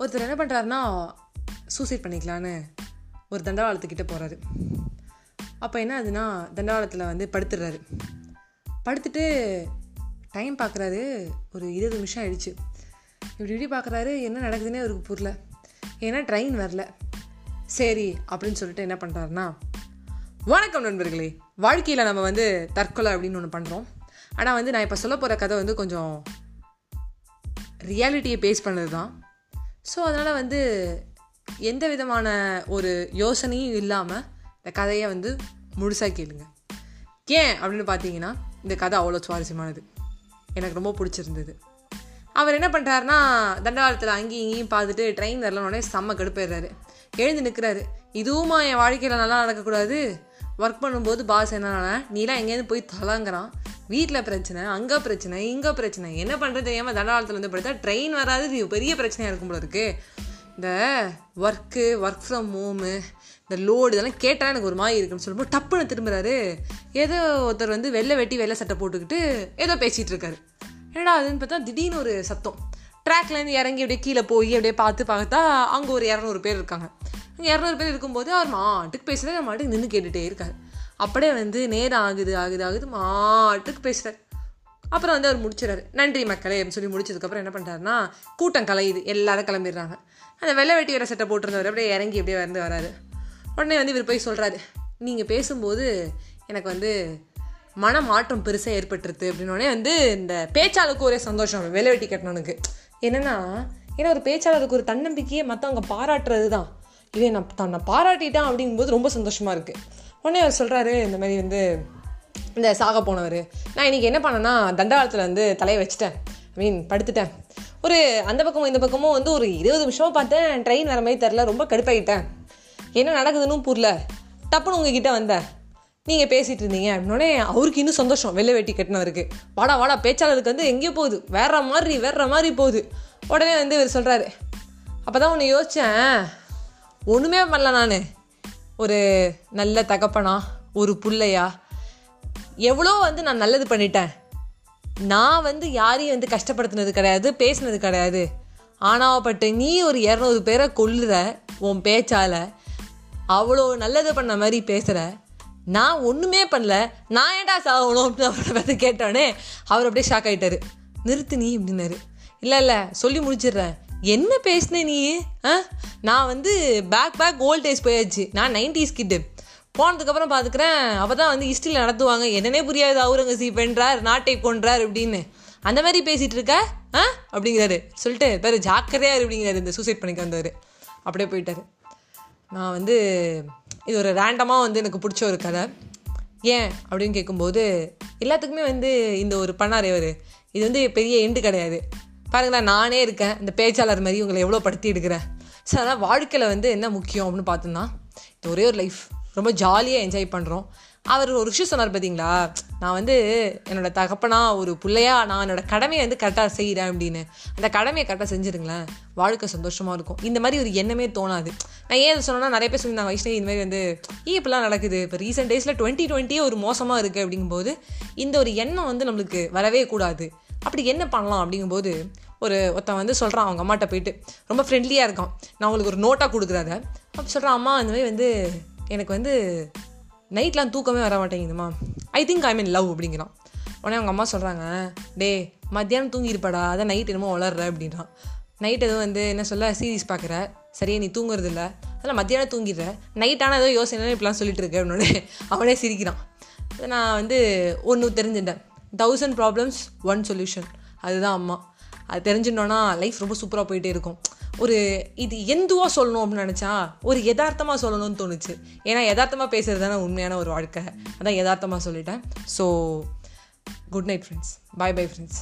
ஒருத்தர் என்ன பண்ணுறாருன்னா சூசைட் பண்ணிக்கலான்னு ஒரு தண்டவாளத்துக்கிட்ட போகிறாரு அப்போ என்ன ஆகுதுன்னா தண்டவாளத்தில் வந்து படுத்துடுறாரு. படுத்துட்டு டைம் பார்க்குறாரு ஒரு இருபது நிமிஷம் ஆயிடுச்சு. இப்படி இப்படி பார்க்குறாரு என்ன நடக்குதுன்னே அவருக்கு புரியல. ஏன்னா ட்ரெயின் வரல. சரி அப்படின்னு சொல்லிட்டு என்ன பண்ணுறாருன்னா வணக்கம் நண்பர்களே. வாழ்க்கையில் நம்ம வந்து தற்கொலை அப்படின்னு ஒன்று பண்ணுறோம் ஆனால் வந்து நான் இப்போ சொல்ல போகிற கதை வந்து கொஞ்சம் ரியாலிட்டியை பேஸ் பண்ணது தான் ஸோ அதனால் வந்து எந்த விதமான ஒரு யோசனையும் இல்லாமல் இந்த கதையை வந்து முழுசாக கேளுங்க. ஏன் அப்படின்னு பார்த்தீங்கன்னா இந்த கதை அவ்வளோ சுவாரஸ்யமானது. எனக்கு ரொம்ப பிடிச்சிருந்தது. அவர் என்ன பண்ணுறாருனா தண்டவாளத்தில் அங்கேயும் இங்கேயும் பார்த்துட்டு ட்ரெயின் வரலனோடனே செம்ம கடுப்பாயிடுறாரு எழுந்து நிற்கிறாரு இதுவுமா என் வாழ்க்கையில் நல்லா நடக்கக்கூடாது? ஒர்க் பண்ணும்போது பாஸ் என்னன்னா நீலாம் எங்கேருந்து போய் தலங்குறான். வீட்டில் பிரச்சனை அங்கே பிரச்சனை இங்கே பிரச்சனை. என்ன பண்ணுறது தெரியாமல் தண்டவாளத்தில் வந்து படுத்தா ட்ரெயின் வராது இது பெரிய பிரச்சனையாக இருக்கும் போல இருக்கு. இந்த ஒர்க்கு ஒர்க் ஃப்ரம் ஹோமு இந்த லோடு இதெல்லாம் கேட்டால் எனக்கு ஒரு மாதிரி இருக்குன்னு சொல்லும்போது டப்புன்னு திரும்புறாரு. ஏதோ ஒருத்தர் வந்து வெள்ளை வெட்டி வெள்ளை சட்டை போட்டுக்கிட்டு ஏதோ பேசிகிட்டு இருக்காரு. என்னடா அதுன்னு பார்த்தா திடீர்னு ஒரு சத்தம். ட்ராக்லேருந்து இறங்கி அப்படியே கீழே போய் அப்படியே பார்த்து பார்த்தா அங்கே ஒரு இரநூறு பேர் இருக்காங்க. இரநூறு பேர் இருக்கும்போது அவர் மாட்டுக்கு பேசுகிறார் மாட்டுக்கு நின்று கேட்டுகிட்டே இருக்கார். அப்படியே வந்து நேரம் ஆகுது ஆகுது ஆகுது மாட்டுக்கு பேசுகிறார் அப்புறம் வந்து அவர் முடிச்சிடறாரு. நன்றி மக்களே அப்படின்னு சொல்லி முடிச்சதுக்கப்புறம் என்ன பண்ணுறாருன்னா கூட்டம் கலையுது. எல்லாரும் கிளம்பிடுறாங்க. அந்த வெள்ளை வெட்டி வர சட்டை போட்டிருந்தவர் அப்படியே இறங்கி அப்படியே வந்து வராரு. உடனே வந்து இவர் போய் சொல்கிறாரு நீங்கள் பேசும்போது எனக்கு வந்து மன மாற்றம் பெருசாக ஏற்பட்டுருது அப்படின்னோடனே வந்து இந்த பேச்சாளருக்கு ஒரே சந்தோஷம் வெள்ளை வெட்டி கட்டினவனுக்கு. என்னென்னா ஏன்னா ஒரு பேச்சாளருக்கு ஒரு தன்னம்பிக்கையே மற்றவங்க பாராட்டுறது தான் இதே நான் தன்னை பாராட்டிட்டான் அப்படிங்கும்போது ரொம்ப சந்தோஷமாக இருக்குது உடனே அவர் சொல்கிறாரு இந்த மாதிரி வந்து இந்த சாக போனவர் நான் இன்றைக்கி என்ன பண்ணேன்னா தண்டவாளத்தில் வந்து தலையை வச்சுட்டேன். ஐ மீன் படுத்துட்டேன். ஒரு அந்த பக்கமும் இந்த பக்கமும் வந்து ஒரு இருபது நிமிஷமாக பார்த்தேன். ட்ரெயின் வர மாதிரி தெரில ரொம்ப கடுப்பாகிட்டேன் என்ன நடக்குதுன்னு புரியல. டப்புன்னு உங்ககிட்ட வந்தேன். நீங்கள் பேசிகிட்டு இருந்தீங்க. அப்படின்னே அவருக்கு இன்னும் சந்தோஷம். வெள்ளை வெட்டி கட்டினவருக்கு. வாடா வாடா பேச்சாளருக்கு வந்து எங்கேயோ போகுது. வேற மாதிரி வேற மாதிரி போகுது. உடனே வந்து இவர் சொல்கிறாரு அப்போ தான் ஒன்று யோசித்தேன் ஒன்றுமே பண்ணல நான். ஒரு நல்ல தகப்பனா ஒரு புள்ளையா. எவ்வளோ வந்து நான் நல்லது பண்ணிட்டேன். நான் வந்து யாரையும் வந்து கஷ்டப்படுத்தினது கிடையாது பேசினது கிடையாது. ஆனாவப்பட்டு நீ ஒரு இரநூறு பேரை கொல்லுற உன் பேச்சால். அவ்வளோ நல்லது பண்ண மாதிரி பேசுகிற நான் ஒன்றுமே பண்ணல. நான் ஏன்டா சாகணும் அப்படின்னு அவரை பார்த்து கேட்டோடனே அவர் அப்படியே ஷாக் ஆகிட்டாரு நிறுத்து நீ அப்படின்னாரு. இல்லை இல்லை சொல்லி முடிச்சிடுறேன். என்ன பேசின நீ? ஆ? நான் வந்து பேக் பேக் ஓல்ட் ஏஜ் போயாச்சு. நான் நைன்டிஸ் கிட்டு போனதுக்கப்புறம் பார்த்துக்கிறேன் அப்போ தான் வந்து ஹிஸ்ட்ரியில் நடத்துவாங்க. என்னன்னே புரியாது அவுரங்கசீப் வென்றார் நாட்டை கொன்றார் அப்படின்னு. அந்த மாதிரி பேசிகிட்டு இருக்க? ஆ? அப்படிங்கிறாரு. சொல்லிட்டு பேர் ஜாக்கிரதையாக அப்படிங்கிறாரு. இந்த சூசைட் பண்ணிக்க வந்தவர். அப்படியே போயிட்டாரு. நான் வந்து இது ஒரு ரேண்டமாக வந்து எனக்கு பிடிச்ச ஒரு கதை. ஏன்? அப்படின்னு கேட்கும்போது எல்லாத்துக்குமே வந்து இந்த ஒரு பண்ணார் இவர். இது வந்து பெரிய எண்டு கிடையாது. பாருங்களேன் நானே இருக்கேன். இந்த பேச்சாளர் மாதிரி உங்களை எவ்வளோ படுத்தி எடுக்கிறேன் ஸோ அதனால் வாழ்க்கையில் வந்து என்ன முக்கியம் அப்படின்னு பார்த்தோம்னா இது ஒரே ஒரு லைஃப் ரொம்ப ஜாலியாக என்ஜாய் பண்ணுறோம் அவர் ஒரு விஷயம் சொன்னார் பார்த்தீங்களா நான் வந்து என்னோட தகப்பனா ஒரு பிள்ளையா நான் என்னோட கடமையை வந்து கரெக்டாக செய்கிறேன் அப்படின்னு. அந்த கடமையை கரெக்டாக செஞ்சுருங்களேன். வாழ்க்கை சந்தோஷமாக இருக்கும். இந்த மாதிரி ஒரு எண்ணமே தோணாது. நான் ஏன் சொன்னேன்னா நிறைய பேர் சொல்லியிருந்தாங்க வைஷ்ணவி இந்த மாதிரி வந்து ஈ இப்படிலாம் நடக்குது. இப்போ ரீசெண்ட் டேஸில் டுவெண்ட்டி டுவெண்ட்டியே ஒரு மோசமாக இருக்குது அப்படிங்கும்போது இந்த ஒரு எண்ணம் வந்து நம்மளுக்கு வரவே கூடாது. அப்படி என்ன பண்ணலாம் அப்படிங்கும்போது ஒரு ஒருத்தன் வந்து சொல்கிறான் அவங்க அம்மாட்ட போயிட்டு ரொம்ப ஃப்ரெண்ட்லியாக இருக்கான். நான் உங்களுக்கு ஒரு நோட்டாக கொடுக்குறாத. அப்படி சொல்கிறான் அம்மா அந்த மாதிரி வந்து எனக்கு வந்து நைட்லாம் தூக்கமே வர மாட்டேங்குதுமா I think I mean love அப்படிங்கிறான். உடனே அவங்க அம்மா சொல்கிறாங்க டே மத்தியானம் தூங்கிருப்பாடா அதான் நைட் என்னமோ வளர்ற அப்படின்றான். நைட் எதுவும் வந்து என்ன சொல்ல சீரீஸ் பார்க்குற சரியா நீ தூங்குறது இல்லை அதெல்லாம் மத்தியானம் தூங்கிடுற. நைட்டான ஏதோ யோசனை இப்படிலாம் சொல்லிட்டு இருக்க அப்படின்னு அவனே சிரிக்கிறான். நான் வந்து ஒன்று தெரிஞ்சுட்டேன். தௌசண்ட் ப்ராப்ளம்ஸ் ஒன் சொல்யூஷன் அதுதான் அம்மா. அது தெரிஞ்சுட்டோன்னா லைஃப் ரொம்ப சூப்பராக போயிட்டே இருக்கும். ஒரு இது எந்துவாக சொல்லணும் அப்படின்னு நினச்சா ஒரு யதார்த்தமாக சொல்லணும்னு தோணுச்சு. ஏன்னா யதார்த்தமாக பேசுகிறது தானே உண்மையான ஒரு வாழ்க்கை. அதான் யதார்த்தமாக சொல்லிட்டேன். So good night friends bye bye friends